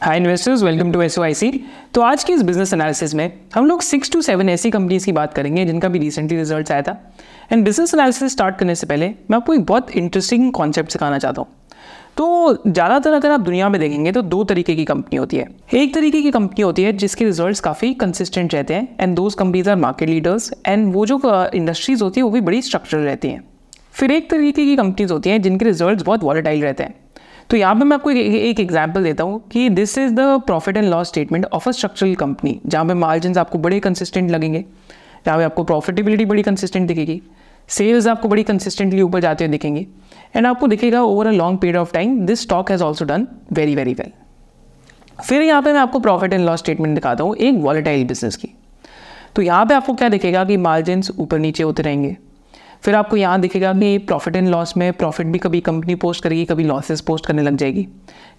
Hi investors welcome to S तो आज के इस बिज़नेस एनालिसिस में हम लोग सिक्स टू सेवन ऐसी कंपनीज़ की बात करेंगे, जिनका भी रिसेंटली रिज़ल्ट आया था। एंड बिज़नेस एनालिसिस स्टार्ट करने से पहले मैं आपको एक बहुत इंटरेस्टिंग कॉन्सेप्ट सिखाना चाहता हूँ। तो ज़्यादातर अगर आप दुनिया में देखेंगे तो दो तरीके की कंपनी होती है। एक तरीके की कंपनी होती है, जिसके रिजल्ट्स काफ़ी कंसिस्टेंट रहते हैं and those companies are market leaders and वो जो इंडस्ट्रीज़ होती है, वो भी बड़ी स्ट्रक्चरल रहती हैं। फिर एक तरीके की कंपनीज़ होती हैं, जिनके रिजल्ट्स बहुत वॉलेटाइल रहते हैं। तो यहाँ पे मैं आपको एक एग्ज़ाम्पल देता हूँ कि this is the profit and loss statement of a structural company जहाँ पे मार्जिन आपको बड़े कंसिस्टेंट लगेंगे, जहाँ पे आपको प्रॉफिटेबिलिटी बड़ी कंसिस्टेंट दिखेगी सेल्स आपको बड़ी कंसिस्टेंटली ऊपर जाते हुए दिखेंगे एंड आपको दिखेगा over a long period of time this stock has also done very very well फिर यहाँ पे मैं आपको प्रॉफिट एंड लॉस स्टेटमेंट दिखाता हूँ, एक वॉलेटाइल बिज़नेस की। तो यहाँ पे आपको क्या दिखेगा कि मार्जिन ऊपर नीचे होते रहेंगे। फिर आपको यहाँ दिखेगा कि प्रॉफिट एंड लॉस में प्रॉफिट भी कभी कंपनी पोस्ट करेगी, कभी लॉसेस पोस्ट करने लग जाएगी।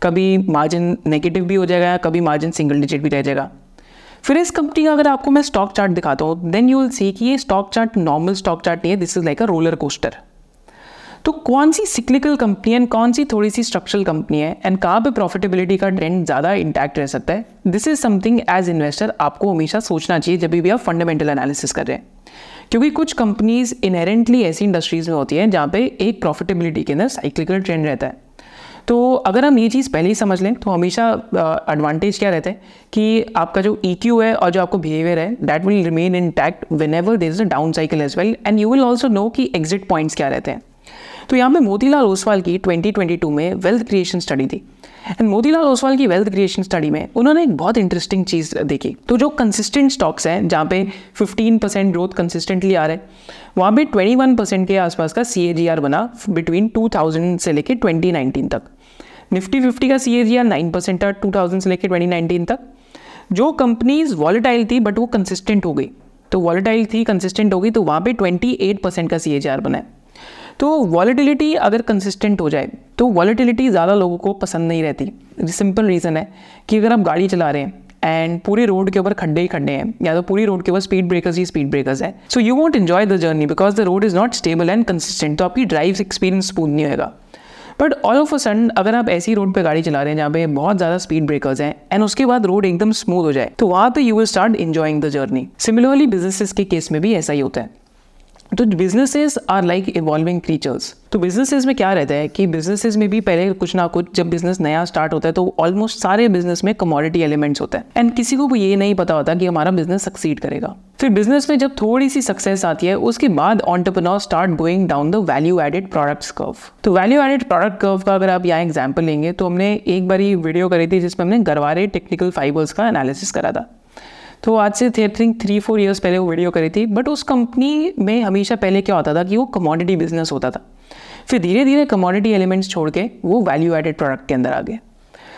कभी मार्जिन नेगेटिव भी हो जाएगा, कभी मार्जिन सिंगल डिजिट भी रह जाएगा। फिर इस कंपनी का अगर आपको मैं स्टॉक चार्ट दिखाता हूँ देन यू विल सी कि ये stock chart normal stock chart नहीं है this is like a roller coaster तो कौन सी सिक्लिकल कंपनी है कौन सी थोड़ी सी स्ट्रक्चरल कंपनी है एंड कहाँ पे प्रॉफिटेबिलिटी का ट्रेंड ज़्यादा इंटैक्ट रह सकता है? This is something as investor आपको हमेशा सोचना चाहिए, जब भी आप फंडामेंटल एनालिसिस कर रहे हैं। क्योंकि कुछ कंपनीज़ इनहेरेंटली ऐसी इंडस्ट्रीज़ में होती हैं जहाँ पे एक प्रॉफिटेबिलिटी के अंदर साइक्लिकल ट्रेंड रहता है। तो अगर हम ये चीज़ पहले ही समझ लें तो हमेशा एडवांटेज क्या रहता है कि आपका जो ई e है और जो आपको बिहेवियर है that will remain intact whenever there is a down cycle as well and you will also know कि एग्जिट पॉइंट्स क्या रहते हैं। तो यहाँ पे मोतीलाल ओसवाल की 2022 में वेल्थ क्रिएशन स्टडी थी। एंड मोतीलाल ओसवाल की वेल्थ क्रिएशन स्टडी में उन्होंने एक बहुत इंटरेस्टिंग चीज़ देखी। तो जो कंसिस्टेंट स्टॉक्स हैं, जहाँ पे 15 परसेंट ग्रोथ कंसिस्टेंटली आ रहे हैं, वहाँ पे 21 परसेंट के आसपास का सीएजीआर बना बिटवीन 2000 से लेके 2019 तक। निफ्टी फिफ्टी का C A G R nine percent था टू से ट्वेंटी नाइनटीन तक। जो कंपनीज़ वॉलेटाइल थी बट वो कंसिस्टेंट हो गई। तो वॉलेटाइल थी कंसिस्टेंट हो गई तो वहाँ पे ट्वेंटी एट परसेंट का सी बना है। तो वॉलेटिलिटी अगर कंसिस्टेंट हो जाए तो वॉलीटिलिटी ज़्यादा लोगों को पसंद नहीं रहती। सिंपल रीज़न है कि अगर आप गाड़ी चला रहे हैं एंड पूरे रोड के ऊपर खड्डे ही खड्डे हैं, या तो पूरी रोड के ऊपर स्पीड ब्रेकर्स ही स्पीड ब्रेकर्स है। So you won't enjoy the journey because the road is not stable and consistent तो आपकी ड्राइव एक्सपीरियंस स्मूथ नहीं होगा but all of a sudden अगर आप ऐसी रोड पे गाड़ी चला रहे हैं जहाँ पे बहुत ज़्यादा स्पीड ब्रेकर्स हैं एंड उसके बाद रोड एकदम स्मूथ हो जाए तो वहाँ पे you will start enjoying the journey similarly businesses के केस में भी ऐसा ही होता है। तो businesses are like evolving creatures तो बिजनेसेस में क्या रहता है कि बिजनेसेस में भी पहले कुछ ना कुछ जब बिज़नेस नया स्टार्ट होता है तो ऑलमोस्ट सारे बिज़नेस में कमोडिटी एलिमेंट्स होते हैं। एंड किसी को भी ये नहीं पता होता कि हमारा बिज़नेस सक्सीड करेगा। फिर बिज़नेस में जब थोड़ी सी सक्सेस आती है, उसके बाद entrepreneur start going down the value added products curve तो वैल्यू एडेड प्रोडक्ट कर्व का अगर आप यहाँ एग्ज़ाम्पल लेंगे तो हमने एक बार वीडियो करी थी जिसमें हमने गरवारे टेक्निकल फाइबर्स का एनालिसिस करा था। तो आज से थे थिंक थ्री फोर ईयर्स पहले वो वीडियो करी थी बट उस कंपनी में हमेशा पहले क्या होता था कि वो कमोडिटी बिज़नेस होता था। फिर धीरे धीरे कमोडिटी एलिमेंट्स छोड़ के वो वैल्यू एडेड प्रोडक्ट के अंदर आ गए।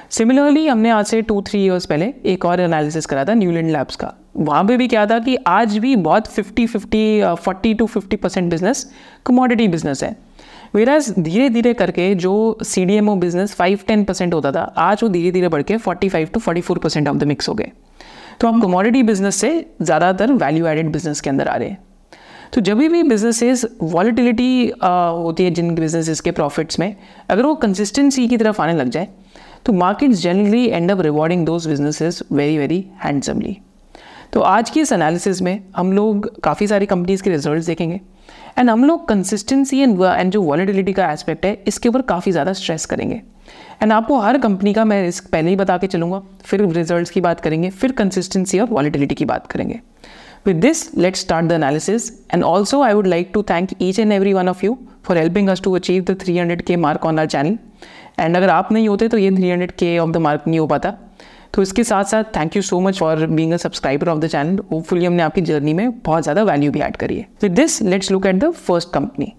सिमिलरली हमने आज से टू थ्री ईयर्स पहले एक और एनालिसिस करा था न्यूलैंड लैब्स का। वहाँ पे भी क्या था कि आज भी बहुत fifty fifty forty two fifty percent business commodity business है। वेराज धीरे धीरे करके जो C D M O business five ten percent होता था, आज वो धीरे धीरे बढ़ के forty five to forty four percent of the mix हो गए। तो हम कमोडिटी बिज़नेस से ज़्यादातर वैल्यू एडेड बिज़नेस के अंदर आ रहे हैं। तो जब भी बिजनेसेस वॉलिटिलिटी होती है जिन बिजनेसेस के प्रॉफिट्स में, अगर वो कंसिस्टेंसी की तरफ़ आने लग जाए तो markets generally end up rewarding those businesses very very handsomely तो आज की इस एनालिसिस में हम लोग काफ़ी सारी कंपनीज़ के रिजल्ट्स देखेंगे। एंड हम लोग कंसिस्टेंसी एंड एंड जो वॉलिटिलिटी का एस्पेक्ट है, इसके ऊपर काफ़ी ज़्यादा स्ट्रेस करेंगे। एंड आपको हर कंपनी का मैं रिस्क पहले ही बता के चलूँगा, फिर रिजल्ट्स की बात करेंगे, फिर कंसिस्टेंसी और वॉलिटिलिटी की बात करेंगे। With this let start the analysis and also I would like to thank each and every one of you for helping us to achieve the three hundred K mark on our channel and अगर आप नहीं होते तो ये three hundred K of the mark नहीं हो पाता। तो इसके साथ साथ thank you so much for being a subscriber of the channel hopefully हमने आपकी जर्नी में बहुत ज़्यादा वैल्यू भी ऐड करी है. With this let's look at the first company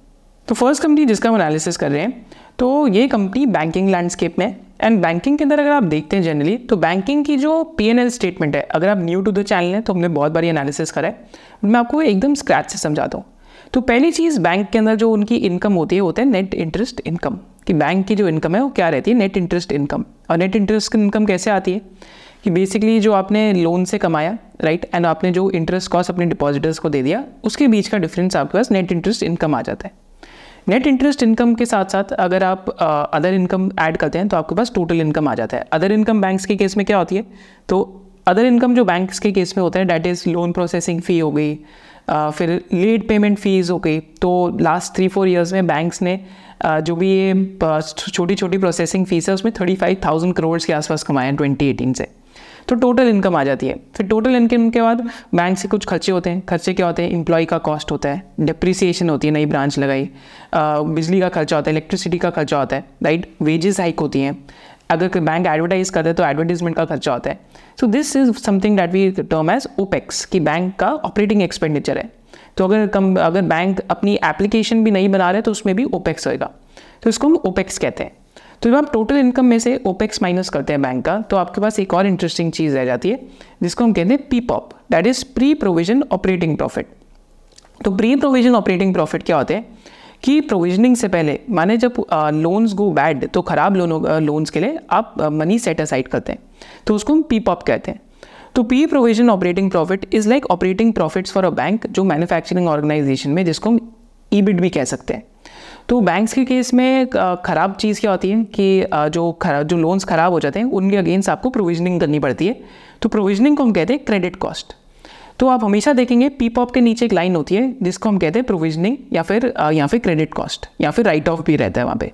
तो फ़र्स्ट कंपनी जिसका हम एनालिसिस कर रहे हैं तो ये कंपनी बैंकिंग लैंडस्केप में एंड बैंकिंग के अंदर अगर आप देखते हैं जनरली तो बैंकिंग की जो पी एन एल स्टेटमेंट है, अगर आप न्यू टू द चैनल हैं तो हमने बहुत बारी एनालिसिस करा है. मैं आपको एकदम स्क्रैच से समझाता हूँ. तो पहली चीज़ बैंक के अंदर जो उनकी इनकम होती है होता है नेट इंटरेस्ट इनकम कि बैंक की जो इनकम है वो क्या रहती है? नेट इंटरेस्ट इनकम और नेट इंटरेस्ट इनकम कैसे आती है? कि बेसिकली जो आपने लोन से कमाया राइट एंड आपने जो इंटरेस्ट कॉस्ट अपने डिपॉजिटर्स को दे दिया, उसके बीच का डिफरेंस आपके पास नेट इंटरेस्ट इनकम आ जाता है। नेट इंटरेस्ट इनकम के साथ साथ अगर आप अदर इनकम ऐड करते हैं तो आपके पास टोटल इनकम आ जाता है। अदर इनकम बैंक्स के केस में क्या होती है? तो अदर इनकम जो बैंक्स के केस में होता है that is loan processing fee हो गई फिर लेट पेमेंट फ़ीस हो गई तो लास्ट थ्री फोर ईयर्स में बैंक्स ने जो भी ये छोटी छोटी प्रोसेसिंग फ़ीस है, उसमें थर्टी फाइव थाउज़ेंड करोड़ के आसपास कमाए हैं ट्वेंटी एटीन से। तो टोटल इनकम आ जाती है। फिर टोटल इनकम के बाद बैंक से कुछ खर्चे होते हैं। खर्चे क्या होते हैं? इम्प्लॉय का कॉस्ट होता है। डिप्रिसिएशन होती है, नई ब्रांच लगाई। बिजली का खर्चा होता है इलेक्ट्रिसिटी का खर्चा होता है राइट वेजेस हाइक होती हैं। अगर बैंक एडवर्टाइज करते तो एडवर्टीजमेंट का खर्चा होता है। So this is something that we term as opex कि बैंक का ऑपरेटिंग एक्सपेंडिचर है। तो अगर कम, अगर बैंक अपनी एप्लीकेशन भी नहीं बना रहे तो उसमें भी ओपेक्स होएगा। तो इसको हम ओपेक्स कहते हैं। तो जब आप टोटल इनकम में से ओपेक्स माइनस करते हैं बैंक का तो आपके पास एक और इंटरेस्टिंग चीज़ रह जाती है, जिसको हम कहते हैं P POP that is pre provision operating profit तो प्री प्रोविज़न ऑपरेटिंग प्रॉफिट क्या होते हैं? कि प्रोविजनिंग से पहले, माने जब लोन्स गो बैड तो ख़राब लोनों लोन्स के लिए आप मनी सेट असाइड करते हैं। तो उसको हम पी पॉप कहते हैं। तो P provision operating profit is like operating profits for a bank जो मैन्युफैक्चरिंग ऑर्गेनाइजेशन में जिसको हम ई भी कह सकते हैं। तो बैंक्स के केस में ख़राब चीज़ क्या होती है कि जो खराब जो लोन्स ख़राब हो जाते हैं, उनके अगेंस्ट आपको प्रोविजनिंग करनी पड़ती है। तो प्रोविजनिंग को हम कहते हैं क्रेडिट कॉस्ट तो आप हमेशा देखेंगे पी पॉप के नीचे एक लाइन होती है जिसको हम कहते हैं प्रोविजनिंग या फिर या फिर क्रेडिट कॉस्ट या फिर राइट ऑफ़ भी रहता है वहाँ पे।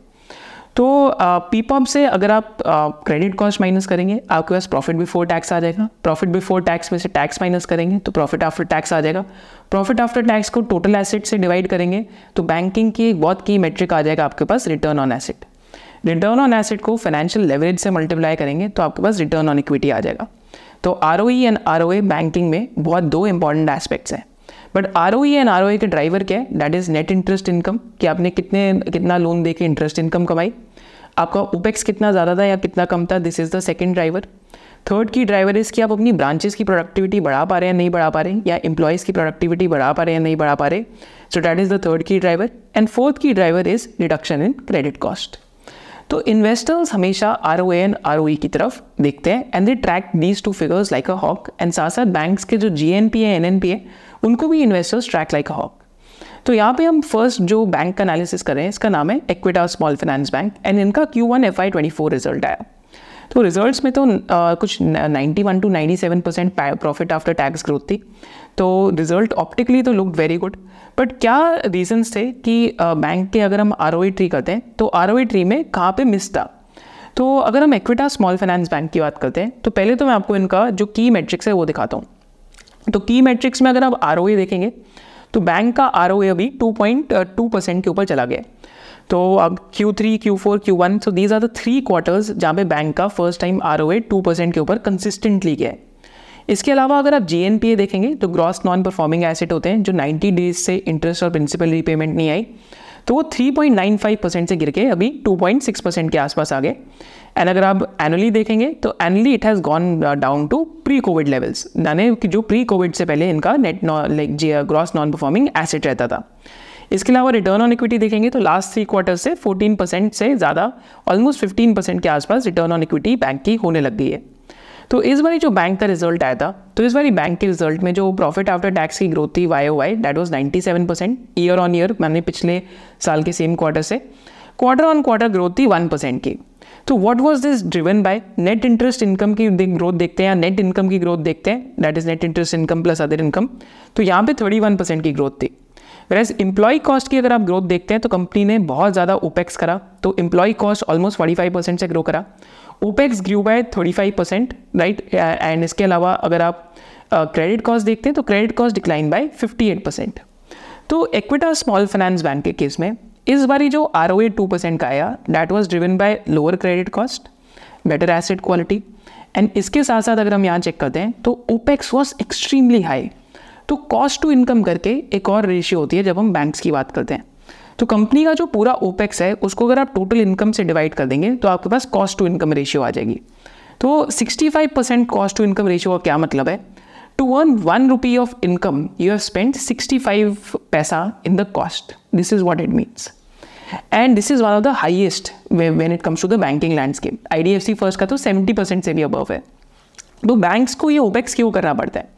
तो पी पॉप से अगर आप क्रेडिट कॉस्ट माइनस करेंगे, आपके पास प्रॉफिट बिफोर टैक्स आ जाएगा। प्रॉफिट बिफोर टैक्स में से टैक्स माइनस करेंगे तो प्रॉफिट आफ्टर टैक्स आ जाएगा। प्रॉफिट आफ्टर टैक्स को टोटल एसेट से डिवाइड करेंगे तो बैंकिंग की बहुत की मेट्रिक आ जाएगा आपके पास return on asset return on asset को फाइनेंशियल लेवरेज से मल्टीप्लाई करेंगे तो आपके पास रिटर्न ऑन इक्विटी आ जाएगा। तो आर एंड आरओए बैंकिंग में बहुत दो इंपॉर्टेंट एस्पेक्ट्स हैं। But R O and R के ड्राइवर क्या है? That is net interest income कि आपने कितने, कितना लोन दे के इंटरेस्ट इनकम कमाई? आपका ओपेक्स कितना ज़्यादा था या कितना कम था? This is the second driver third key driver is कि आप अपनी ब्रांचेस की प्रोडक्टिविटी बढ़ा पा रहे हैं, नहीं बढ़ा पा रहे? या एम्प्लॉयज़ की प्रोडक्टिविटी बढ़ा पा रहे हैं, नहीं बढ़ा पा रहे? So that is the third key driver and fourth key driver is reduction in credit cost तो इन्वेस्टर्स हमेशा R O N R O की तरफ़ देखते हैं and they track these two figures like a hawk and साथ साथ banks के जो जी एन पी है एन एन पी है उनको भी investors track like a hawk तो यहाँ पे हम फ़र्स्ट जो बैंक का एनालिसिस कर रहे हैं इसका नाम है Equitas small finance bank and इनका Q one F I twenty four result आया। तो रिजल्ट्स में तो आ, कुछ 91 to 97 percent profit after tax growth थी। तो रिज़ल्ट ऑप्टिकली तो लुक वेरी गुड बट क्या रीजंस थे कि बैंक के अगर हम आर ओ ट्री करते हैं तो आर ओ ट्री में कहाँ पे मिस था? तो अगर हम एक्विटा स्मॉल फाइनेंस बैंक की बात करते हैं तो पहले तो मैं आपको इनका जो की मेट्रिक्स है वो दिखाता हूँ। तो की मैट्रिक्स में अगर आप आरओए देखेंगे तो बैंक का आरओए अभी टू पॉइंट टू परसेंट के ऊपर चला गया तो अब Q three Q four Q one so these are the three quarters जहाँ पे बैंक का first time R O A two percent के ऊपर कंसिस्टेंटली गया है। इसके अलावा अगर आप जे देखेंगे तो ग्रॉस नॉन परफॉर्मिंग एसेट होते हैं, जो 90 डेज़ से इंटरेस्ट और प्रिंसिपल रीपेमेंट नहीं आई। तो वो 3.95 परसेंट से गिर के अभी 2.6 परसेंट के आसपास आ गए। एंड अगर आप एनुअली देखेंगे तो annually it has gone down to pre covid levels यानी कि जो प्री कोविड से पहले इनका net like G gross non performing asset रहता था। इसके अलावा रिटर्न ऑन इक्विटी देखेंगे तो लास्ट थ्री क्वार्टर से 14 परसेंट से ज़्यादा ऑलमोस्ट 15 परसेंट के आसपास रिटर्न ऑन इक्विटी बैंक की होने लग गई है। तो इस बारी जो बैंक का रिज़ल्ट आया था तो इस बारी बैंक के रिज़ल्ट में जो प्रॉफिट आफ्टर टैक्स की ग्रोथ थी Y O Y that was ninety seven percent year on year मैंने पिछले साल के सेम क्वार्टर से। क्वार्टर ऑन क्वार्टर ग्रोथ थी वन परसेंट की। तो what was this driven by net interest income की ग्रोथ देखते हैं या नेट इनकम की ग्रोथ देखते हैं? That is net interest income plus other income तो यहाँ पे थर्टी वन परसेंट की ग्रोथ थी। वैसे एम्प्लॉय कॉस्ट की अगर आप ग्रोथ देखते हैं तो कंपनी ने बहुत ज़्यादा ओपेक्स करा। तो employee cost almost forty five percent से ग्रो करा। Opex grew by thirty five percent right and इसके अलावा अगर आप क्रेडिट कॉस्ट देखते हैं तो credit cost decline by fifty eight percent तो एक्विटा स्मॉल फाइनेंस बैंक के केस में, इस बारी जो R O A two percent का आया that was driven by lower credit cost better asset quality and इसके साथ साथ अगर हम यहाँ चेक करते हैं तो ओपेक्स वॉज़ एक्सट्रीमली हाई तो कॉस्ट टू इनकम करके एक और रेशियो होती है जब हम बैंक्स की बात करते हैं। तो कंपनी का जो पूरा ओपेक्स है, उसको अगर आप टोटल इनकम से डिवाइड कर देंगे तो आपके पास कॉस्ट टू इनकम रेशियो आ जाएगी। तो 65 percent cost to income ratio का क्या मतलब है? To earn one rupee of income you have spend 65 paisa in the cost this is what it means and this is one of the highest when it comes to the banking landscape I D F C first का तो seventy percent से भी above है। तो banks को ये opex क्यों करना पड़ता है?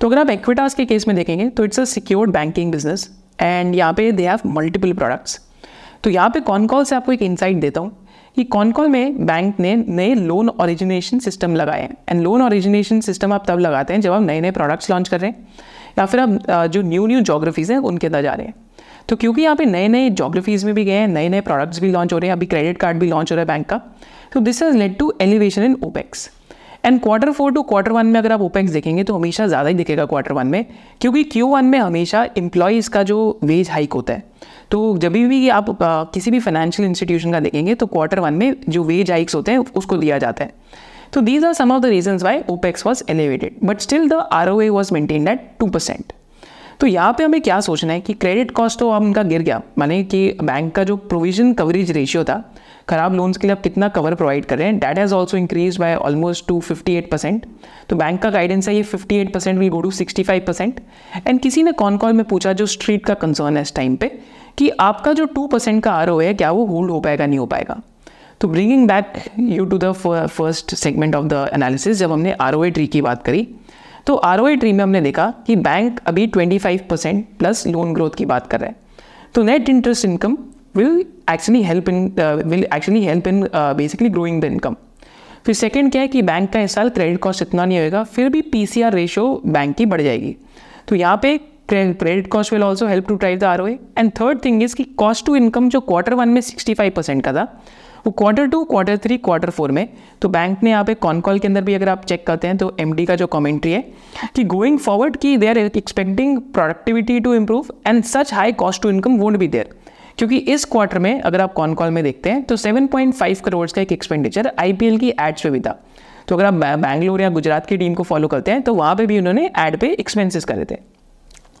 तो अगर आप एक्विटास के केस में देखेंगे तो it's a secured banking business and यहाँ पे दे हैव मल्टीपल प्रोडक्ट्स तो यहाँ पे कॉन कॉल से आपको एक इंसाइट देता हूँ कि कॉन कॉल में बैंक ने नए लोन ओरिजिनेशन सिस्टम लगाए हैं। एंड लोन ओरिजिनेशन सिस्टम आप तब लगाते हैं जब आप नए नए प्रोडक्ट्स लॉन्च कर रहे हैं। या फिर आप जो न्यू न्यू जोग्राफीज़ हैं, उनके अंदर जा रहे हैं। तो क्योंकि यहाँ पे नए नए जोग्राफीज़ में भी गए हैं नए नए प्रोडक्ट्स भी लॉन्च हो रहे हैं, अभी क्रेडिट कार्ड भी लॉन्च हो रहा है बैंक का। तो this has led to elevation in opex and quarter four to quarter one में अगर आप ओपेक्स देखेंगे तो हमेशा ज़्यादा ही दिखेगा क्वार्टर वन में क्योंकि क्यू वन में हमेशा इम्प्लॉयज़ का जो वेज हाइक होता है। तो जब भी आप आ, किसी भी फाइनेंशियल इंस्टीट्यूशन का देखेंगे तो क्वार्टर वन में जो वेज हाइक्स होते हैं उसको दिया जाता है। तो these are some of the reasons why opex was elevated but still the R O A was maintain at two percent तो यहाँ पे हमें क्या सोचना है कि क्रेडिट कॉस्ट तो अब उनका गिर गया। माने कि बैंक का जो प्रोविज़न कवरेज रेशियो था, खराब लोन्स के लिए आप कितना कवर प्रोवाइड कर रहे हैं that has also increase by almost to fifty eight percent तो बैंक का गाइडेंस है ये fifty eight percent will go to sixty five percent and किसी ने कॉन कॉल में पूछा जो स्ट्रीट का कंसर्न है इस टाइम पे, कि आपका जो टू परसेंट का आर है, क्या वो होल्ड हो पाएगा, नहीं हो पाएगा? तो bringing back you to the first segment of the analysis जब हमने आर ट्री की बात करी तो आर ट्री में हमने देखा कि बैंक अभी 25 परसेंट प्लस लोन ग्रोथ की बात कर रहे हैं। तो net interest income will actually help in will actually help in basically growing the income फिर सेकेंड क्या है कि बैंक का इस साल क्रेडिट कॉस्ट इतना नहीं होगा फिर भी P C R ratio bank की बढ़ जाएगी। तो यहाँ पे credit cost will also help to drive the R O and third thing is कि कॉस्ट टू इनकम जो क्वार्टर वन में सिक्सटी फाइव परसेंट का था वो quarter two quarter three quarter four में तो बैंक ने यहाँ पे कॉन कॉल के अंदर भी अगर आप चेक करते हैं तो एमडी का जो कॉमेंट्री है, कि गोइंग फॉरवर्ड की they are expecting productivity to improve and such high cost to income won't be there क्योंकि इस क्वार्टर में अगर आप कॉन कॉल में देखते हैं तो 7.5 करोड़ का एक एक्सपेंडिचर आईपीएल की एड्स पे भी था। तो अगर आप बैंगलोर या गुजरात की टीम को फॉलो करते हैं तो वहाँ पे भी उन्होंने एड पे एक्सपेंसेस करे थे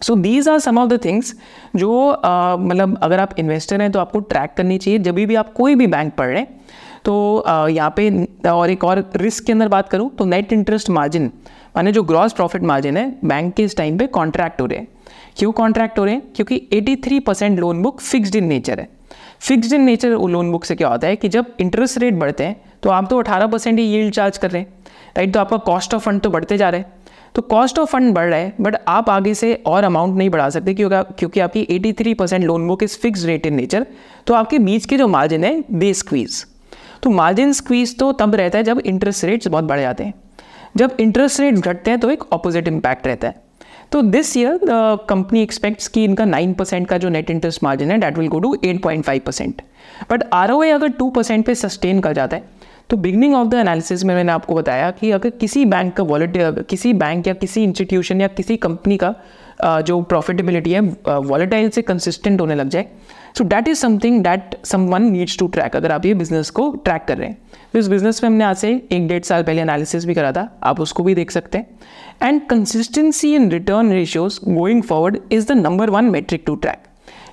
so these are some of the things जो मतलब अगर आप इन्वेस्टर हैं तो आपको ट्रैक करनी चाहिए। जब भी आप कोई भी बैंक पढ़ रहे हैं तो यहाँ पे, और एक और रिस्क के अंदर बात करूँ तो नेट इंटरेस्ट मार्जिन माने जो ग्रॉस प्रॉफिट मार्जिन है बैंक के इस टाइम पे कॉन्ट्रैक्ट हो रहे हैं। क्यों कॉन्ट्रैक्ट हो रहे हैं? क्योंकि 83 percent loan book fixed in nature है। Fixed in nature loan book से क्या होता है कि जब इंटरेस्ट रेट बढ़ते हैं तो आप तो 18 परसेंट ही यील्ड चार्ज कर रहे हैं राइट तो आपका कॉस्ट ऑफ़ फंड तो बढ़ते जा रहे हैं। तो कॉस्ट ऑफ़ फंड बढ़ रहा है बट आप आगे से और अमाउंट नहीं बढ़ा सकते क्योंकि क्योंकि आपकी 83 percent loan book is fix rate in nature तो आपके बीच के जो मार्जिन है दे स्क्वीज तो मार्जिन स्क्वीज तो तब रहता है जब इंटरेस्ट रेट्स बहुत बढ़ जाते हैं। जब इंटरेस्ट रेट्स घटते हैं तो एक ऑपोजिट इम्पैक्ट रहता है। तो दिस ईयर कंपनी एक्सपेक्ट्स कि इनका 9 परसेंट का जो नेट इंटरेस्ट मार्जिन है that will go to 8.5 percent but are अगर 2 परसेंट पे सस्टेन कर जाता है तो बिगनिंग ऑफ़ द एनालिसिस में मैंने आपको बताया कि अगर किसी बैंक का वॉलेट किसी बैंक या किसी इंस्टीट्यूशन या किसी कंपनी का जो प्रॉफिटेबिलिटी है वॉलेटाइल से कंसिस्टेंट होने लग जाए so that is something that someone needs to track अगर आप ये बिज़नेस को ट्रैक कर रहे हैं। तो इस बिज़नेस में हमने आज से एक डेढ़ साल पहले एनालिसिस भी करा था, आप उसको भी देख सकते हैं। And consistency in return ratios going forward is the number one metric to track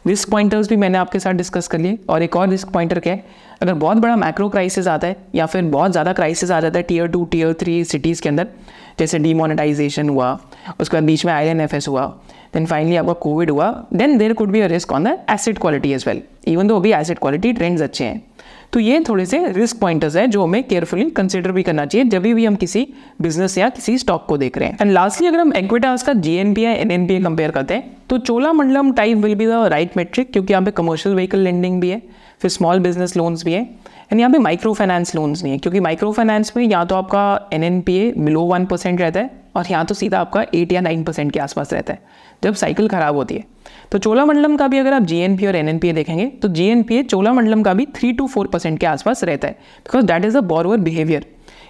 risk pointers भी मैंने आपके साथ डिस्कस कर लिए, और एक और रिस्क पॉइंटर क्या है अगर बहुत बड़ा मैक्रो क्राइसिस आता है, या फिर बहुत ज़्यादा क्राइसिस आ जाता है tier two tier three cities के अंदर, जैसे डीमोनेटाइजेशन हुआ, उसके बाद बीच में आई एन एफ़ एस हुआ देन फाइनली आपका कोविड हुआ then there could be a risk on the asset quality as well even though अभी एसिड क्वालिटी ट्रेंड्स अच्छे हैं तो ये थोड़े से रिस्क पॉइंटर्स हैं जो हमें केयरफुली कंसिडर भी करना चाहिए, जब भी हम किसी बिज़नेस या किसी स्टॉक को देख रहे हैं. एंड लास्टली अगर हम एक्विटास का जी एन पी या एन एन पी कंपेयर करते हैं तो Cholamandalam type will be the right metric क्योंकि यहाँ पे कमर्शियल व्हीकल लेंडिंग भी है, फिर स्मॉल बिज़नेस लोन्स भी है एंड यहाँ पे माइक्रो फाइनेंस लोन्स नहीं है, क्योंकि माइक्रो फाइनेंस में या तो आपका N N P A below one percent रहता है और यहाँ तो सीधा आपका एट या नाइन परसेंट के आसपास रहता है, जब साइकिल खराब होती है। तो चोलामंडलम का भी अगर आप जी एन पी और एन एन पी ए देखेंगे तो G N P A Cholamandalam का भी थ्री टू फोर परसेंट के आसपास रहता है because that is a borrower behaviour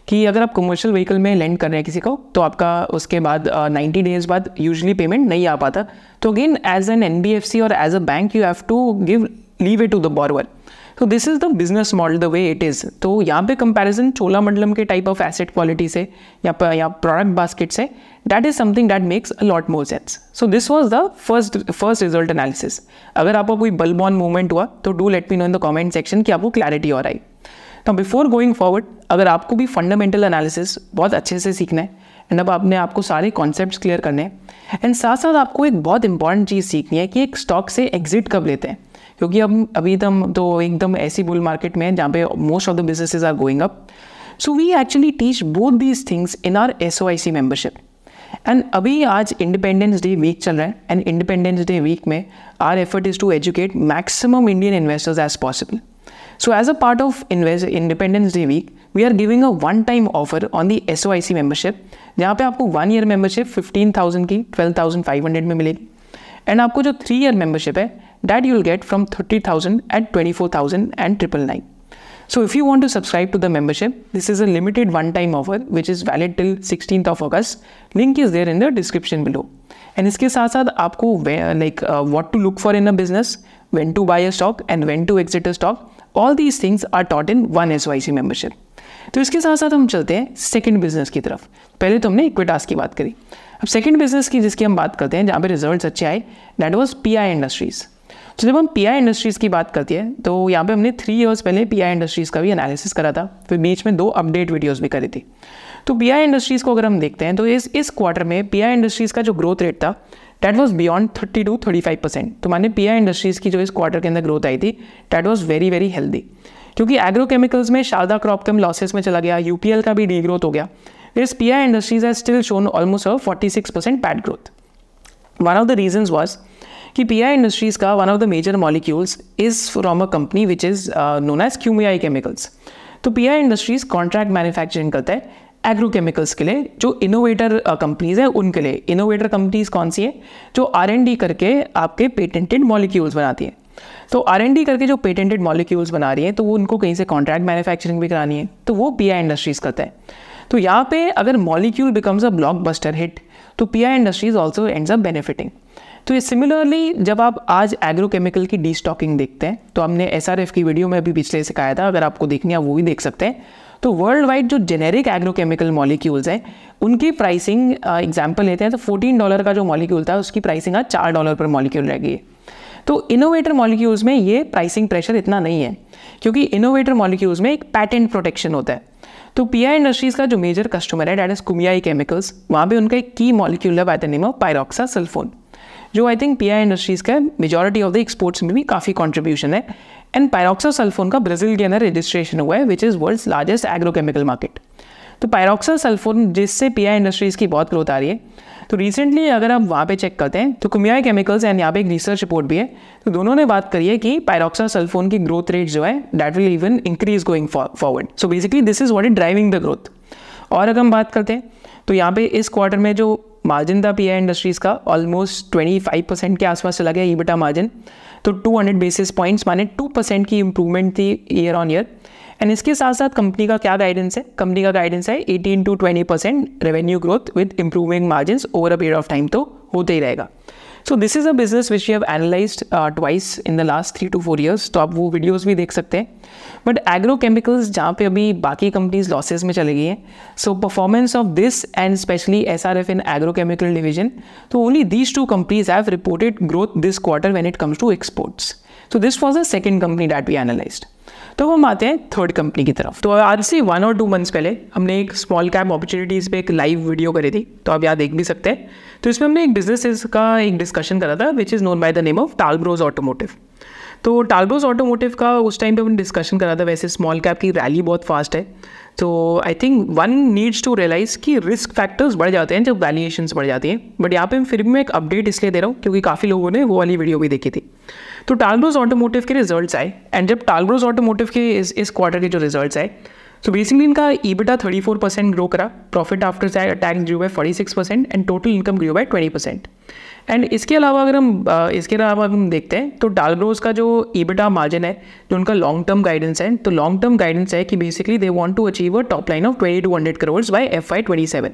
कि अगर आप कमर्शियल व्हीकल में लैंड कर रहे हैं किसी को तो आपका उसके बाद नाइन्टी डेज़ बाद यूजली पेमेंट नहीं आ पाता। तो again as N N B F C और as a bank you have to give leave it to the borrower तो this is the business model the way it is तो यहाँ पे कंपैरिजन चोलामंडलम के टाइप ऑफ़ एसेट क्वालिटी से, या या product basket से that is something that makes a lot more sense so this was the first first result analysis अगर आपको कोई बल्बॉन मूवमेंट हुआ तो do let me know in the comment section कि आपको क्लैरिटी और आई तो बिफोर गोइंग फॉरवर्ड अगर आपको भी फंडामेंटल एनालिसिस बहुत अच्छे से सीखना है एंड अब आपने आपको सारे कॉन्सेप्ट क्लियर करने हैं एंड साथ साथ आपको एक बहुत इंपॉर्टेंट चीज़ सीखनी है कि एक स्टॉक से एग्जिट कब लेते हैं। क्योंकि अब, अभी तम तो एकदम ऐसी बुल मार्केट में है जहाँ पे most of the businesses are going up so we actually teach both these things in our S O I C membership and अभी आज इंडिपेंडेंस डे वीक चल रहा है एंड इंडिपेंडेंस डे वीक में our effort is to educate maximum Indian investors as possible so as a part of invest independence day week we are giving a one time offer on the S O I C membership जहाँ पे आपको one year membership fifteen thousand की twelve thousand five hundred में मिलेगी and आपको जो three year membership है that you will get from thirty thousand at twenty four thousand and triple nine So if you want to subscribe to the membership, this is a limited one-time offer which is valid till 16th of August. Link is there in the description below. And इसके साथ साथ आपको like uh, what to look for in a business, when to buy a stock and when to exit a stock, things are taught in one S Y C membership तो इसके साथ साथ हम चलते हैं सेकेंड बिज़नेस की तरफ़। पहले तो हमने इक्विटास की बात करी। अब सेकेंड बिज़नेस की जिसकी हम बात करते हैं जहाँ पे रिज़ल्ट अच्छे आए that was P I industries तो जब हम पी आई इंडस्ट्रीज़ की बात करते हैं तो यहाँ पे हमने थ्री ईयर्स पहले पी आई इंडस्ट्रीज़ का भी एनालिसिस करा था। फिर बीच में दो अपडेट वीडियोज़ भी करी थी। तो पी आई इंडस्ट्रीज़ को अगर हम देखते हैं तो इस इस क्वार्टर में पी आई इंडस्ट्रीज़ का जो ग्रोथ रेट था that was beyond thirty two thirty five percent तो माने पी आई इंडस्ट्रीज़ की जो इस क्वार्टर के अंदर ग्रोथ आई थी that was very very healthy क्योंकि एग्रो केमिकल्स में शारदा क्रॉप कम लॉसेस में चला गया यूपीएल का भी डी ग्रोथ हो गया. इस P I industries has still shown almost a forty six percent PAT growth one of the reason was कि पी आई इंडस्ट्रीज़ का one of the major molecules is from a company which is known as Kumiai chemicals तो P I industries contract manufacturing करता है agro chemicals के लिए जो innovator companies uh, हैं उनके लिए। इनोवेटर कंपनीज़ कौन सी है? जो आर एन डी करके आपके पेटेंटेड मॉलिक्यूल्स बनाती हैं। तो आर एन डी करके जो पेटेंटेड मॉलिक्यूल्स बना रही हैं तो वो उनको कहीं से कॉन्ट्रैक्ट मैन्युफैक्चरिंग भी करानी है। तो वो पी आई इंडस्ट्रीज़ करता है। तो यहाँ पे अगर molecule becomes a blockbuster hit तो P I industries also ends up benefiting तो ये सिमिलरली जब आप आज एग्रोकेमिकल की डी स्टॉकिंग देखते हैं तो हमने एस आर एफ़ की वीडियो में अभी पिछले सिखाया था अगर आपको देखनी है वो भी देख सकते हैं। तो वर्ल्ड वाइड जो जेनेरिक एग्रोकेमिकल मॉलिक्यूल्स हैं, उनकी प्राइसिंग एग्ज़ाम्पल लेते हैं तो फोर्टीन डॉलर का जो मॉलिक्यूल था, उसकी प्राइसिंग आज चार डॉलर पर मॉलिक्यूल रह गई है। तो इनोवेटर मॉलिक्यूल्स में ये प्राइसिंग प्रेशर इतना नहीं है, क्योंकि इनोवेटर मॉलिक्यूल्स में एक पैटेंट प्रोटेक्शन होता है। तो पी आई इंडस्ट्रीज़ का जो मेजर कस्टमर है डैट इज़ कुमियाई केमिकल्स वहाँ पे उनका एक की मॉलिक्यूल है by the name of pyroxasulfone जो I think P I industries का मेजॉरिटी ऑफ़ द एक्सपोर्ट्स में भी काफ़ी कॉन्ट्रीब्यूशन है। एंड पायरोक्सा सल्फोन का ब्राज़ील के अंदर रजिस्ट्रेशन हुआ है which is world's largest agrochemical market तो पायरोक्सा सल्फोन जिससे पी आई इंडस्ट्रीज़ की बहुत ग्रोथ आ रही है। तो रिसेंटली अगर आप वहाँ पे चेक करते हैं तो कुमियाई केमिकल्स एंड यहाँ पे एक रिसर्च रिपोर्ट भी है। तो दोनों ने बात करी है कि पायरोक्सा सल्फोन की ग्रोथ रेट जो है that will even increase going forward so basically this is what is driving the growth और अगर हम बात करते हैं तो यहाँ पे इस क्वार्टर में जो मार्जिन था पीआई इंडस्ट्रीज़ का ऑलमोस्ट ट्वेंटी फाइव परसेंट के आसपास चला गया ई बेटा मार्जिन तो टू हंड्रेड बेसिस पॉइंट्स माने टू परसेंट की इंप्रूवमेंट थी ईयर ऑन ईयर एंड इसके साथ साथ कंपनी का क्या गाइडेंस है? कंपनी का गाइडेंस है eighteen to twenty percent revenue growth with improving margin over a period of time तो होते ही रहेगा। So this is a business which you have analyse twice in the last three to four years तो आप वो videos भी देख सकते हैं। बट एग्रो केमिकल्स जहाँ पे अभी बाकी कंपनीज़ लॉसेज में चली गई हैं। सो performance of this and specially S R F in agro chemical division तो only these two companies have reported growth this quarter when it comes to exports तो this was a second company that we analysed तो हम आते हैं third company की तरफ़। तो आज से वन और टू मंथ्स पहले हमने एक स्मॉल कैप अपॉर्चुनिटीज़ पे एक लाइव वीडियो करी थी। तो आप यहाँ देख भी सकते हैं। तो इसमें हमने एक बिज़नेस का एक डिस्कशन करा था which is known by the name of Talbros automotive तो टालब्रोज ऑटोमोटिव का उस टाइम पे हमने डिस्कशन करा था, वैसे स्मॉल कैप की रैली बहुत फास्ट है। तो I think one needs to realise कि रिस्क फैक्टर्स बढ़ जाते हैं जब वैल्यूएशन बढ़ जाती हैं। बट यहाँ पे फिर भी मैं एक अपडेट इसलिए दे रहा हूँ, क्योंकि काफ़ी लोगों ने वो वाली वीडियो भी देखी थी। तो टालब्रोज ऑटोमोटिव के रिजल्ट्स आए। एंड जब टालब्रोज ऑटोमोटिव के इस इस क्वार्टर के जो रिजल्ट्स आए तो बेसिकली इनका ईबिटा बेटा थर्टी फोर परसेंट ग्रो करा। Profit after tax grow by forty six percent and total income grow by twenty percent and इसके अलावा अगर हम इसके अलावा हम देखते हैं तो डालब्रोज का जो ईबिटा मार्जिन है जो उनका लॉन्ग टर्म गाइडेंस है तो लॉन्ग टर्म गाइडेंस है कि basically they want to achieve a top line of twenty two hundred crore by F Y twenty seven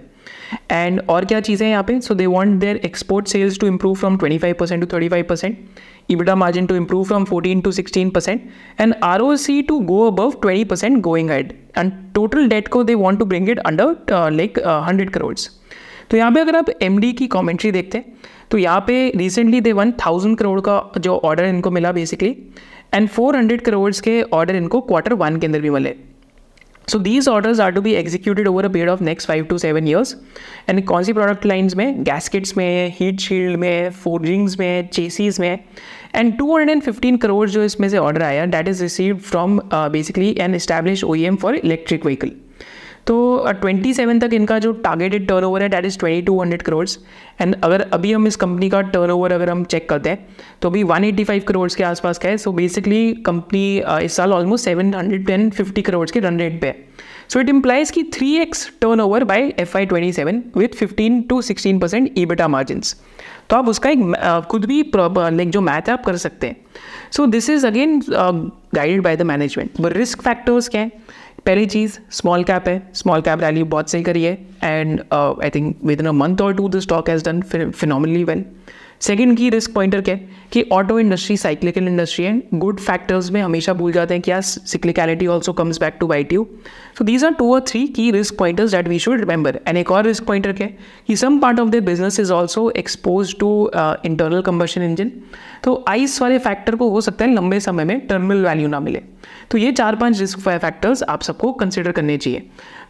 end और क्या चीज़ें हैं यहाँ पे? So they want their export sales to improve from twenty five percent to thirty five percent EBITDA margin to improve from 14 to 16% and ROC to go above 20% going ahead. And total debt को they want to bring it under uh, like uh, 100 crores. तो यहाँ पे अगर आप MD की commentary देखते हैं तो यहाँ पे recently they one thousand crore का जो ऑर्डर इनको मिला basically and four hundred crore के ऑर्डर इनको क्वार्टर वन के अंदर भी मिले। So these orders are to be executed over a period of next five to seven years and कौन सी प्रोडक्ट लाइन्स में? गैसकेट्स में हीट शील्ड में फोर्जिंग्स में चेसीज में and two hundred and fifteen crore जो इसमें से ऑर्डर आया that is receive from basically an establish O E M for electric vehicle तो ट्वेंटी सेवन तक इनका जो टारगेटेड टर्न ओवर है that is twenty two hundred crores and अगर अभी हम इस कंपनी का टर्न ओवर अगर हम चेक करते हैं तो अभी वन एट्टी फाइव करोड्स के आसपास का है. सो बेसिकली कंपनी इस साल almost seven hundred ten fifty crores के रन रेट पे है. सो इट इम्प्लाइज की three X turnover by F Y twenty seven with fifteen to sixteen percent EBITDA margins तो आप उसका एक खुद भी लाइक जो मैथ है, आप कर सकते हैं. So this is again guided by the management risk factors क्या है? पहली चीज़ स्मॉल कैप है। स्मॉल कैप रैली बहुत सही करी है। And I think within a month और two the stock has done phenomenally well second की रिस्क पॉइंटर क्या है? कि auto industry cyclical industry and good factors में हमेशा भूल जाते हैं कि यार cyclicality also comes back to bite you so these are two और थ्री की risk pointers that we should remember and एक और रिस्क पॉइंटर क्या है? कि some part of the business is also expose to internal combustion engine तो ICE वाले factor को हो सकता है लंबे समय में टर्मिनल वैल्यू ना मिले। तो ये चार पाँच रिस्क फैक्टर्स आप सबको कंसिडर करने चाहिए।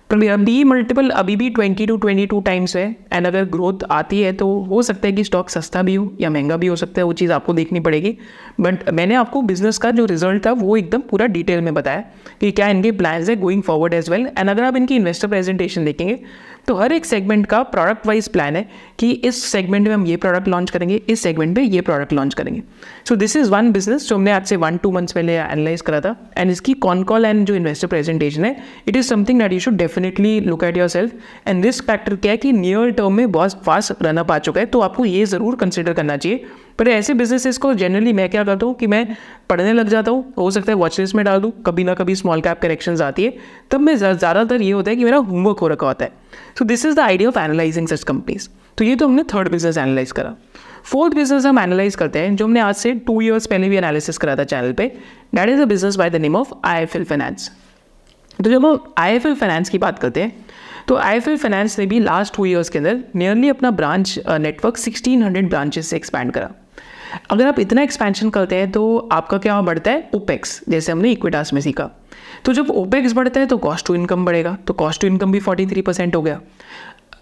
बी मल्टीपल अभी भी twenty two twenty two times है एंड अगर ग्रोथ आती है तो हो सकता है कि स्टॉक सस्ता भी हो या महँगा भी हो सकता है, वो चीज़ आपको देखनी पड़ेगी। बट मैंने आपको बिज़नेस का जो रिज़ल्ट था, वो एकदम पूरा डिटेल में बताया कि क्या इनके प्लान्स है going forward as well and अगर आप इनकी इन्वेस्टर प्रेजेंटेशन देखेंगे तो हर एक सेगमेंट का प्रोडक्ट वाइज प्लान है कि इस सेगमेंट में हम ये प्रोडक्ट लॉन्च करेंगे, इस सेगमेंट में ये प्रोडक्ट लॉन्च करेंगे। So this is one business जो हमने आज से वन टू मंथ्स पहले एनालाइज करा था। एंड इसकी कॉन कॉल एंड जो इन्वेस्टर प्रेजेंटेशन है it is something that you should definitely look at yourself and risk factor क्या है कि नियर टर्म में बहुत फास्ट रनअप आ चुका है तो आपको ये ज़रूर कंसिडर करना चाहिए। पर ऐसे बिजनेसेस को जनरली मैं क्या करता हूँ कि मैं पढ़ने लग जाता हूँ, हो सकता है वॉचलिस्ट में डाल दूँ, कभी ना कभी स्मॉल कैप करेक्शन आती है, तब मैं ज़्यादातर ये होता है कि मेरा होमवर्क हो रखा होता है। So this is the idea of analysing such companies तो ये तो हमने थर्ड बिज़नेस एनालाइज करा। फोर्थ बिज़नेस हम एनालाइज करते हैं, जो हमने आज से टू ईयर्स पहले भी एनालिसिस करा था चैनल पे that is a business by the name of I F L finance तो जब हम आई एफ़ एल फाइनेंस की बात करते हैं तो आई एफ़ एल फाइनेंस ने भी लास्ट टू ईयर्स के अंदर नियरली अपना branch network sixteen hundred branches से एक्सपैंड करा। अगर आप इतना एक्सपेंशन करते हैं तो आपका क्या बढ़ता है? ओपेक्स जैसे हमने इक्विटास में सीखा। तो जब ओपेक्स बढ़ता है तो कॉस्ट टू इनकम बढ़ेगा तो कॉस्ट टू इनकम भी फोर्टी थ्री परसेंट हो गया।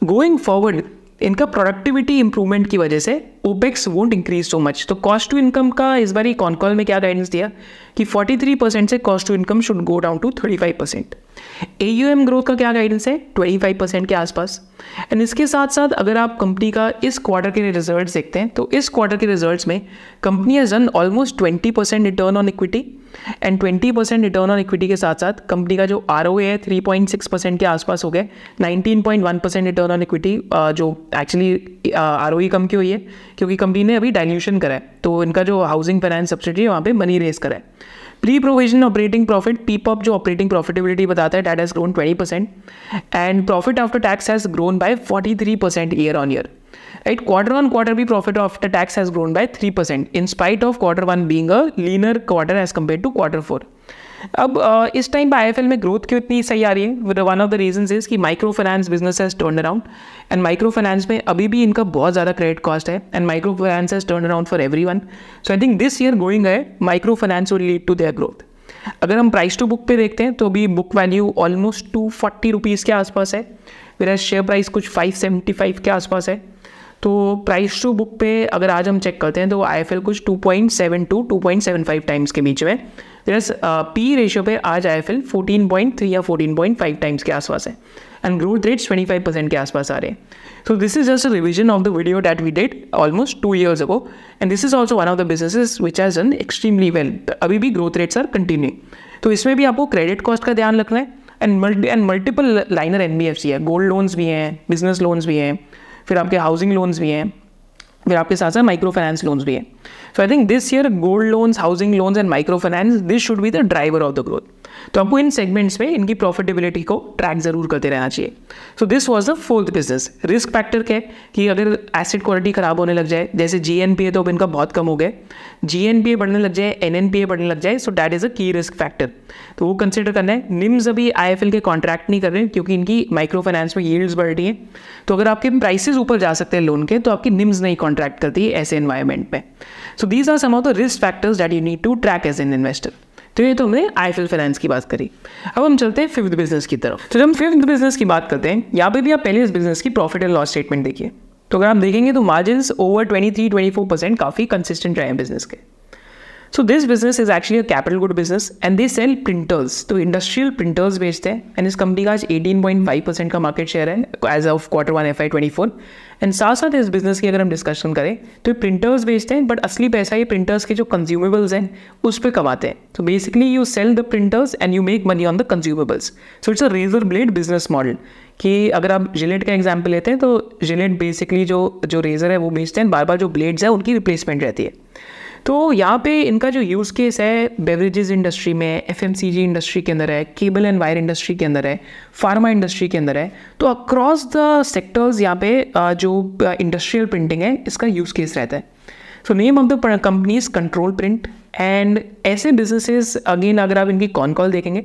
गोइंग फॉरवर्ड इनका प्रोडक्टिविटी इंप्रूवमेंट की वजह से opex won't increase so much तो कॉस्ट टू इनकम का इस बार कॉन्कॉल में क्या गाइडेंस दिया? कि 43 परसेंट से cost to income should go down to 35 percent a growth का क्या गाइडेंस है? 25 परसेंट के आसपास। एंड इसके साथ साथ अगर आप कंपनी का इस क्वार्टर के रिज़ल्ट देखते हैं तो इस क्वार्टर के रिज़ल्ट में company has done almost 20 percent return on equity and 20 percent return on equity के साथ साथ कंपनी का जो आर है 3.6 परसेंट के आसपास हो गए 19.1 परसेंट रिटर्न ऑन इक्विटी जो एक्चुअली आर ओ कम की हुई है? क्योंकि कंपनी ने अभी डाइल्यूशन करा है। तो इनका जो हाउसिंग फाइनेंस सब्सिडी वहाँ पे मनी रेस करा है। Pre provision operating profit P POP जो ऑपरेटिंग प्रॉफिटेबिलिटी बताता है that has grown twenty percent and profit after tax has grown by forty three percent year on year right? Quarter on quarter भी profit after tax has grown by 3% in spite of quarter one being a leaner quarter as compared to quarter four. अब uh, इस time पे आई में growth क्यों इतनी सही आ रही है? One of the reason is कि micro finance business has turn around and micro finance में अभी भी इनका बहुत ज़्यादा क्रेडिट कॉस्ट है. And micro finance has turn around for everyone so I think this year going है micro finance will lead to their growth अगर हम प्राइस टू बुक पे देखते हैं तो अभी book value almost two forty rupees के आसपास है. मेरा शेयर प्राइस कुछ फाइव सेवेंटी फाइव के आसपास है. तो प्राइस टू बुक पे अगर आज हम चेक करते हैं तो आई कुछ two point seven to two point seven five times के बीच में प्लस पी रेशियो पे आज आई एफ़ एल या फोर्टीन पॉइंट फाइव टाइम्स के आसपास है। And growth rates twenty five percent के आसपास आ रहे हैं। So this is just a revision of the video that we did almost two years ago and this is also one of the businesses which has done extremely well अभी भी growth rates are continuing तो इसमें भी आपको credit cost का ध्यान रखना है। And multi and multiple liner N B F C है। गोल्ड लोन्स भी हैं बिज़नेस लोन्स भी हैं। फिर आपके हाउसिंग लोन्स भी हैं, फिर आपके साथ साथ माइक्रो फाइनेंस लोन्स भी हैं। So I think this year gold loans housing loans and micro finance this should be the driver of the growth तो आपको इन सेगमेंट्स में इनकी प्रॉफिटेबिलिटी को ट्रैक ज़रूर करते रहना चाहिए। So this was the fourth business risk factor क्या है? कि अगर एसिड क्वालिटी खराब होने लग जाए, जैसे जी एन पी ए तो अब इनका बहुत कम हो गया जी एन पी ए बढ़ने लग जाए एन एन पी ए बढ़ने लग जाए so that is a key risk factor तो वो कंसिडर करना है। निम्स अभी आई एफ़ एल के कॉन्ट्रैक्ट नहीं कर रहे हैं, क्योंकि इनकी माइक्रो फाइनेंस में यील्ड्स बढ़ रही है। तो अगर आपके प्राइसेस ऊपर जा सकते हैं लोन के तो आपकी निम्स नहीं कॉन्ट्रैक्ट करती है ऐसे एनवायरमेंट में। So these are some of the risk factors that you need to track as an investor तो ये तो हमने आईफिल फाइनेंस की बात करी। अब हम चलते हैं फिफ्थ बिज़नेस की तरफ़। तो जब हम फिफ्थ बिज़नेस की बात करते हैं, यहाँ पर भी आप पहले इस बिज़नेस की प्रॉफिट एंड लॉस स्टेटमेंट देखिए। तो अगर आप देखेंगे तो margin over twenty three twenty four percent काफ़ी कंसिस्टेंट रहे हैं बिज़नेस के। So this business is actually a capital good business and they sell printers तो इंडस्ट्रियल प्रिंटर्स बेचते हैं एंड इस कंपनी का आज 18.5 परसेंट का मार्केट शेयर है as of quarter one F Y twenty four and साथ साथ इस बिज़नेस की अगर हम डिस्कशन करें तो ये प्रिंटर्स बेचते हैं बट असली पैसा ये प्रिंटर्स के जो कंज्यूमेबल्स हैं उस पर कमाते हैं तो basically you sell the printers and you make money on the consumables so it's a razor blade business model कि अगर आप जिलेट का एग्ज़ाम्पल लेते हैं तो जिलेट बेसिकली जो जो रेजर है वो बेचते हैं बार बार जो ब्लेड्स हैं उनकी रिप्लेसमेंट रहती है तो यहाँ पे इनका जो यूज़ केस है बेवरेजेस इंडस्ट्री में एफएमसीजी इंडस्ट्री के अंदर है केबल एंड वायर इंडस्ट्री के अंदर है फार्मा इंडस्ट्री के अंदर है तो अक्रॉस द सेक्टर्स यहाँ पे जो इंडस्ट्रियल प्रिंटिंग है, इसका यूज़ केस रहता है। So name of the companies control print and ऐसे बिजनेसेस अगेन अगर आप इनकी कॉन कॉल देखेंगे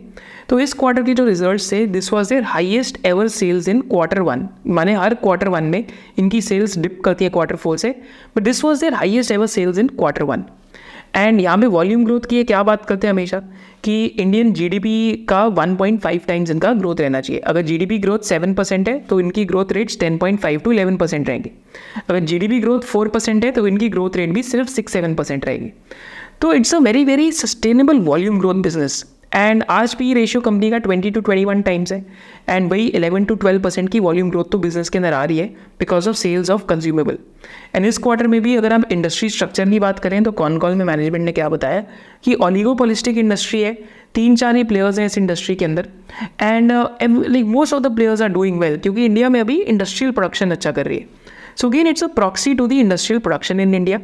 तो इस क्वार्टर के जो रिज़ल्ट थे this was their highest ever sales in quarter one माने हर क्वार्टर वन में इनकी सेल्स डिप करती है क्वार्टर फोर से but this was their highest ever sales in quarter one and यहाँ पे वॉल्यूम ग्रोथ की है, क्या बात करते हैं हमेशा? कि इंडियन जीडीपी का 1.5 टाइम्स इनका ग्रोथ रहना चाहिए। अगर जीडीपी ग्रोथ 7 परसेंट है तो इनकी ग्रोथ रेट्स 10.5 टू 11 परसेंट रहेंगे। अगर जीडीपी ग्रोथ 4 परसेंट है तो इनकी ग्रोथ रेट भी सिर्फ़ 6-7 परसेंट रहेगी। तो it's a very very sustainable volume growth business and आज भी रेशियो कंपनी का 20 टू 21 टाइम्स है। एंड वही 11 टू 12 परसेंट की वॉल्यूम ग्रोथ तो बिज़नेस के अंदर आ रही है because of sales of consumable and इस क्वार्टर में भी अगर हम इंडस्ट्री स्ट्रक्चर की बात करें तो कॉन कॉल में मैनेजमेंट ने क्या बताया? कि ऑलिगोपोलिस्टिक इंडस्ट्री है, तीन चार ही प्लेयर्स हैं इस इंडस्ट्री के अंदर। And like most of the players are doing well क्योंकि इंडिया में अभी इंडस्ट्रियल प्रोडक्शन अच्छा कर रही है। So gain it's a proxy to the industrial production in India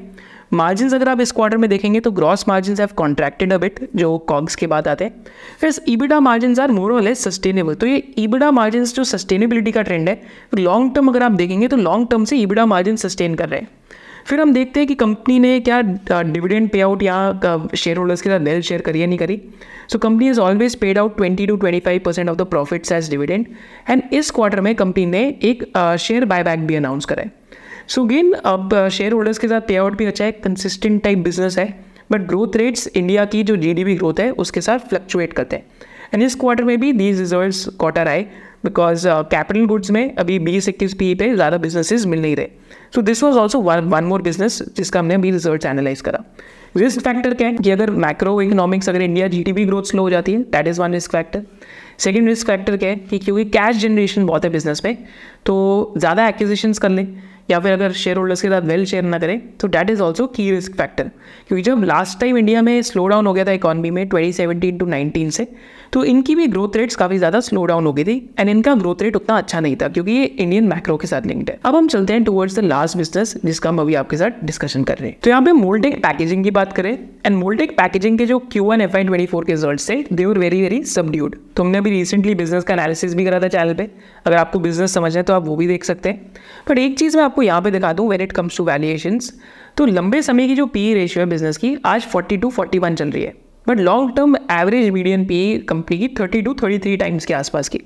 margin अगर आप इस क्वार्टर में देखेंगे तो gross margin have contracted a bit जो कॉग्स के बाद आते हैं। फिर ईबिडा मार्जिन आर मोर और लेस सस्टेनेबल तो ये ईबिडा मार्जिन जो सस्टेनेबिलिटी का ट्रेंड है लॉन्ग टर्म अगर आप देखेंगे तो लॉन्ग टर्म से ईबिडा मार्जिन सस्टेन कर रहे हैं। फिर हम देखते हैं कि कंपनी ने क्या डिविडेंड पे आउट या शेयर होल्डर्स के साथ वेल शेयर करी या नहीं करी। So company is always paid out twenty two twenty five percent of the profits as dividend and इस क्वार्टर में कंपनी ने एक शेयर बायबैक भी अनाउंस करा है। सो गेन अब शेयर होल्डर्स के साथ पे आउट भी अच्छा है कंसिस्टेंट टाइप बिज़नेस है बट ग्रोथ रेट्स इंडिया की जो जी ग्रोथ है, उसके साथ फ्लक्चुएट करते हैं। एंड इस क्वार्टर में भी दीज रिज़ल्ट क्वार्टर आए बिकॉज़ कैपिटल गुड्स में अभी बीस इक्कीस पी पे ज़्यादा बिजनेसेस मिल नहीं रहे। So this was also one more business जिसका हमने अभी रिज़ल्ट एनालाइज करा। रिस्क फैक्टर क्या है? कि अगर मैक्रो इकोनॉमिक्स अगर इंडिया जी ग्रोथ स्लो हो जाती है that is one risk factor second risk factor क्या है? कि क्योंकि कैश जनरेशन बहुत है बिज़नेस में तो ज़्यादा एक्विजिशंस कर लें। या फिर अगर शेयर होल्डर्स के साथ वेल शेयर ना करें तो that is also key risk factor क्योंकि जब लास्ट टाइम इंडिया में स्लो डाउन हो गया था इकॉनमी में 2017 टू 19 से तो इनकी भी ग्रोथ रेट्स काफ़ी ज़्यादा स्लो डाउन हो गई थी एंड इनका ग्रोथ रेट उतना अच्छा नहीं था, क्योंकि ये इंडियन मैक्रो के साथ लिंक्ड है। अब हम चलते हैं टुवर्ड्स द लास्ट बिज़नेस जिसका हम अभी आपके साथ डिस्कशन कर रहे हैं। तो यहाँ पे मोल्टेक पैकेजिंग की बात करें एंड मोल्टेक पैकेजिंग के जो Q N F Y twenty four के रिज़ल्ट से they were very very subdued तो हमने अभी रिसेंटली बिज़नेस का एनालिसिस भी करा था चैनल पे। अगर आपको बिज़नेस समझना है तो आप वो भी देख सकते हैं। बट एक चीज़ मैं आपको यहाँ पे दिखा दूँ when it comes to valuations तो लंबे समय की जो पी रेशियो है बिज़नेस की, आज 40 टू 41 चल रही है। But long term average median पे कंपनी की 30 टू 33 टाइम्स के आसपास की।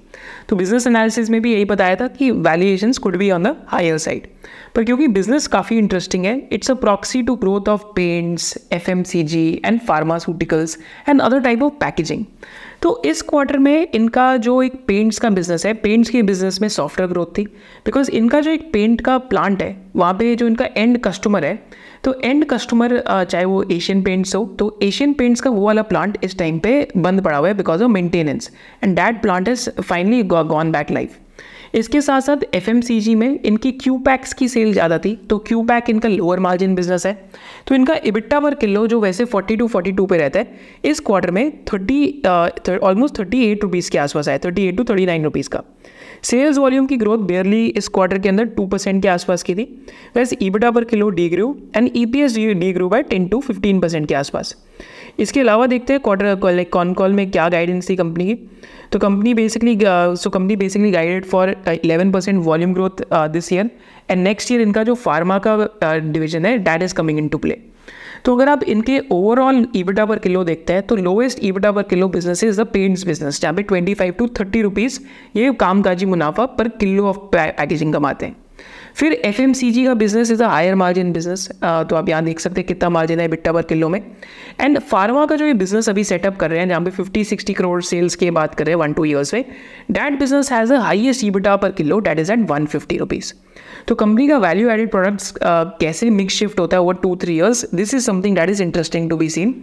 तो बिज़नेस एनालिसिस में भी यही बताया था कि valuations could be on the higher side पर क्योंकि बिज़नेस काफ़ी इंटरेस्टिंग है it's a proxy to growth of paints F M C G and pharmaceuticals and other type of packaging तो इस क्वार्टर में इनका जो एक पेंट्स का बिज़नेस है पेंट्स के बिज़नेस में सॉफ्टवेयर ग्रोथ थी। बिकॉज़ इनका जो एक पेंट का प्लांट है, वहाँ पे जो इनका एंड कस्टमर है तो एंड कस्टमर चाहे वो एशियन पेंट्स हो तो एशियन पेंट्स का वो वाला प्लांट इस टाइम पे बंद पड़ा हुआ है because of maintenance and that plant is finally gone back life इसके साथ साथ एफएमसीजी में इनकी क्यू पैक्स की सेल ज़्यादा थी तो क्यू पैक इनका लोअर मार्जिन बिज़नेस है. तो इनका इबिट्टा पर किलो जो वैसे 40 टू 42 पे रहता है, इस क्वार्टर में 30 ऑलमोस्ट थर्टी एट रुपीज़ के आसपास आया thirty eight to thirty nine rupees का. सेल्स वॉल्यूम की ग्रोथ बेयरली इस क्वार्टर के अंदर टू परसेंट के आसपास की थी। वैसे EBITDA per kilo degrew and E P S degrew by ten to fifteen percent के आसपास। इसके अलावा देखते हैं क्वार्टर कॉन कॉल में क्या गाइडेंस थी कंपनी की। तो company basically so company basically guided for eleven percent volume growth this year and next year इनका जो फार्मा का डिवीज़न है that is coming into play तो अगर आप इनके ओवरऑल ईबिटा पर किलो देखते हैं तो lowest EBITDA per kilo business is the paints business जहाँ पे twenty five to thirty rupees ये कामकाजी मुनाफा पर किलो ऑफ़ पैकेजिंग कमाते हैं। फिर एफ़ का business is a higher margin business तो आप यहाँ देख सकते हैं कितना मार्जिन है बिट्टा पर किलो में। एंड फार्मा का जो ये बिज़नेस अभी सेटअप कर रहे हैं, जहाँ पे फिफ्टी सिक्सटी करोड़ सेल्स की बात कर रहे हैं वन टू ईयर्स में that business has a highest EBITDA per kilo that is at one fifty rupees तो कंपनी का वैल्यू एडेड प्रोडक्ट्स कैसे मिक्स शिफ्ट होता है over two three years this is something that is interesting to be seen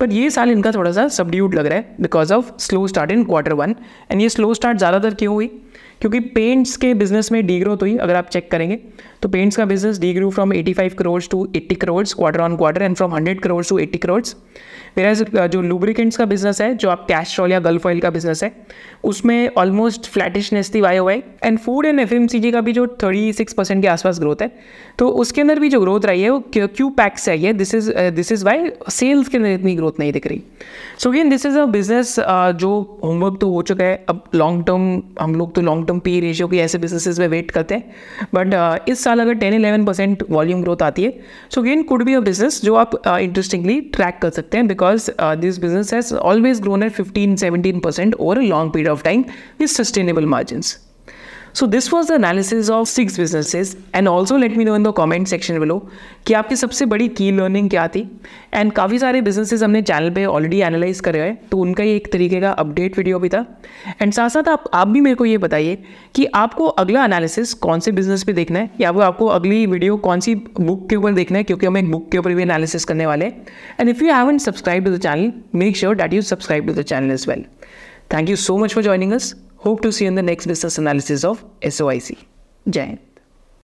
but ये साल इनका थोड़ा सा सबड्यूड लग रहा है because of slow start in quarter one and ये स्लो स्टार्ट ज़्यादातर क्यों हुई? क्योंकि पेंट्स के बिज़नेस में डी ग्रोथ हुई, अगर आप चेक करेंगे तो पेंट्स का business degrow from 85 crore to 80 crore quarter on quarter and from 100 crore to 80 crore मेरा uh, जो लुब्रिकेंट्स का बिज़नेस है जो आप कैस्ट्रॉल या गल्फ ऑयल का बिज़नेस है उसमें ऑलमोस्ट फ्लैटिशनेस थी Y Y and food and FMCG का भी जो थर्टी सिक्स परसेंट के आसपास ग्रोथ है तो उसके अंदर भी जो ग्रोथ रही है वो क्यू पैक से आई है this is this is Y sales के अंदर इतनी ग्रोथ नहीं दिख रही। So again this is a business जो होमवर्क तो हो चुका है। अब लॉन्ग टर्म हम लोग तो लॉन्ग टर्म पी रेशियो के ऐसे बिजनेसेस में वेट करते हैं। बट uh, इस साल अगर ten eleven percent volume growth आती है so again could be a business जो आप इंटरेस्टिंगली uh, ट्रैक कर सकते हैं because because uh, this business has always grown at 15 17% over a long period of time with sustainable margins. So this was the analysis of six businesses and also let me know in the comment section below कि आपकी सबसे बड़ी की learning क्या थी? And काफ़ी सारे businesses हमने चैनल पे ऑलरेडी एनालाइज करे हैं तो उनका ही एक तरीके का अपडेट वीडियो भी था। एंड साथ साथ आप आप भी मेरे को ये बताइए कि आपको अगला एनालिसिस कौन से बिज़नेस पे देखना है? या वो आपको अगली वीडियो कौन सी बुक के ऊपर देखना है? क्योंकि हम एक बुक के ऊपर भी एनालिसिस करने वाले and if you haven't subscribe to the channel make sure that you subscribe to the channel is well thank you so much for joining us. Hope to see you in the next business analysis of SOIC. Jai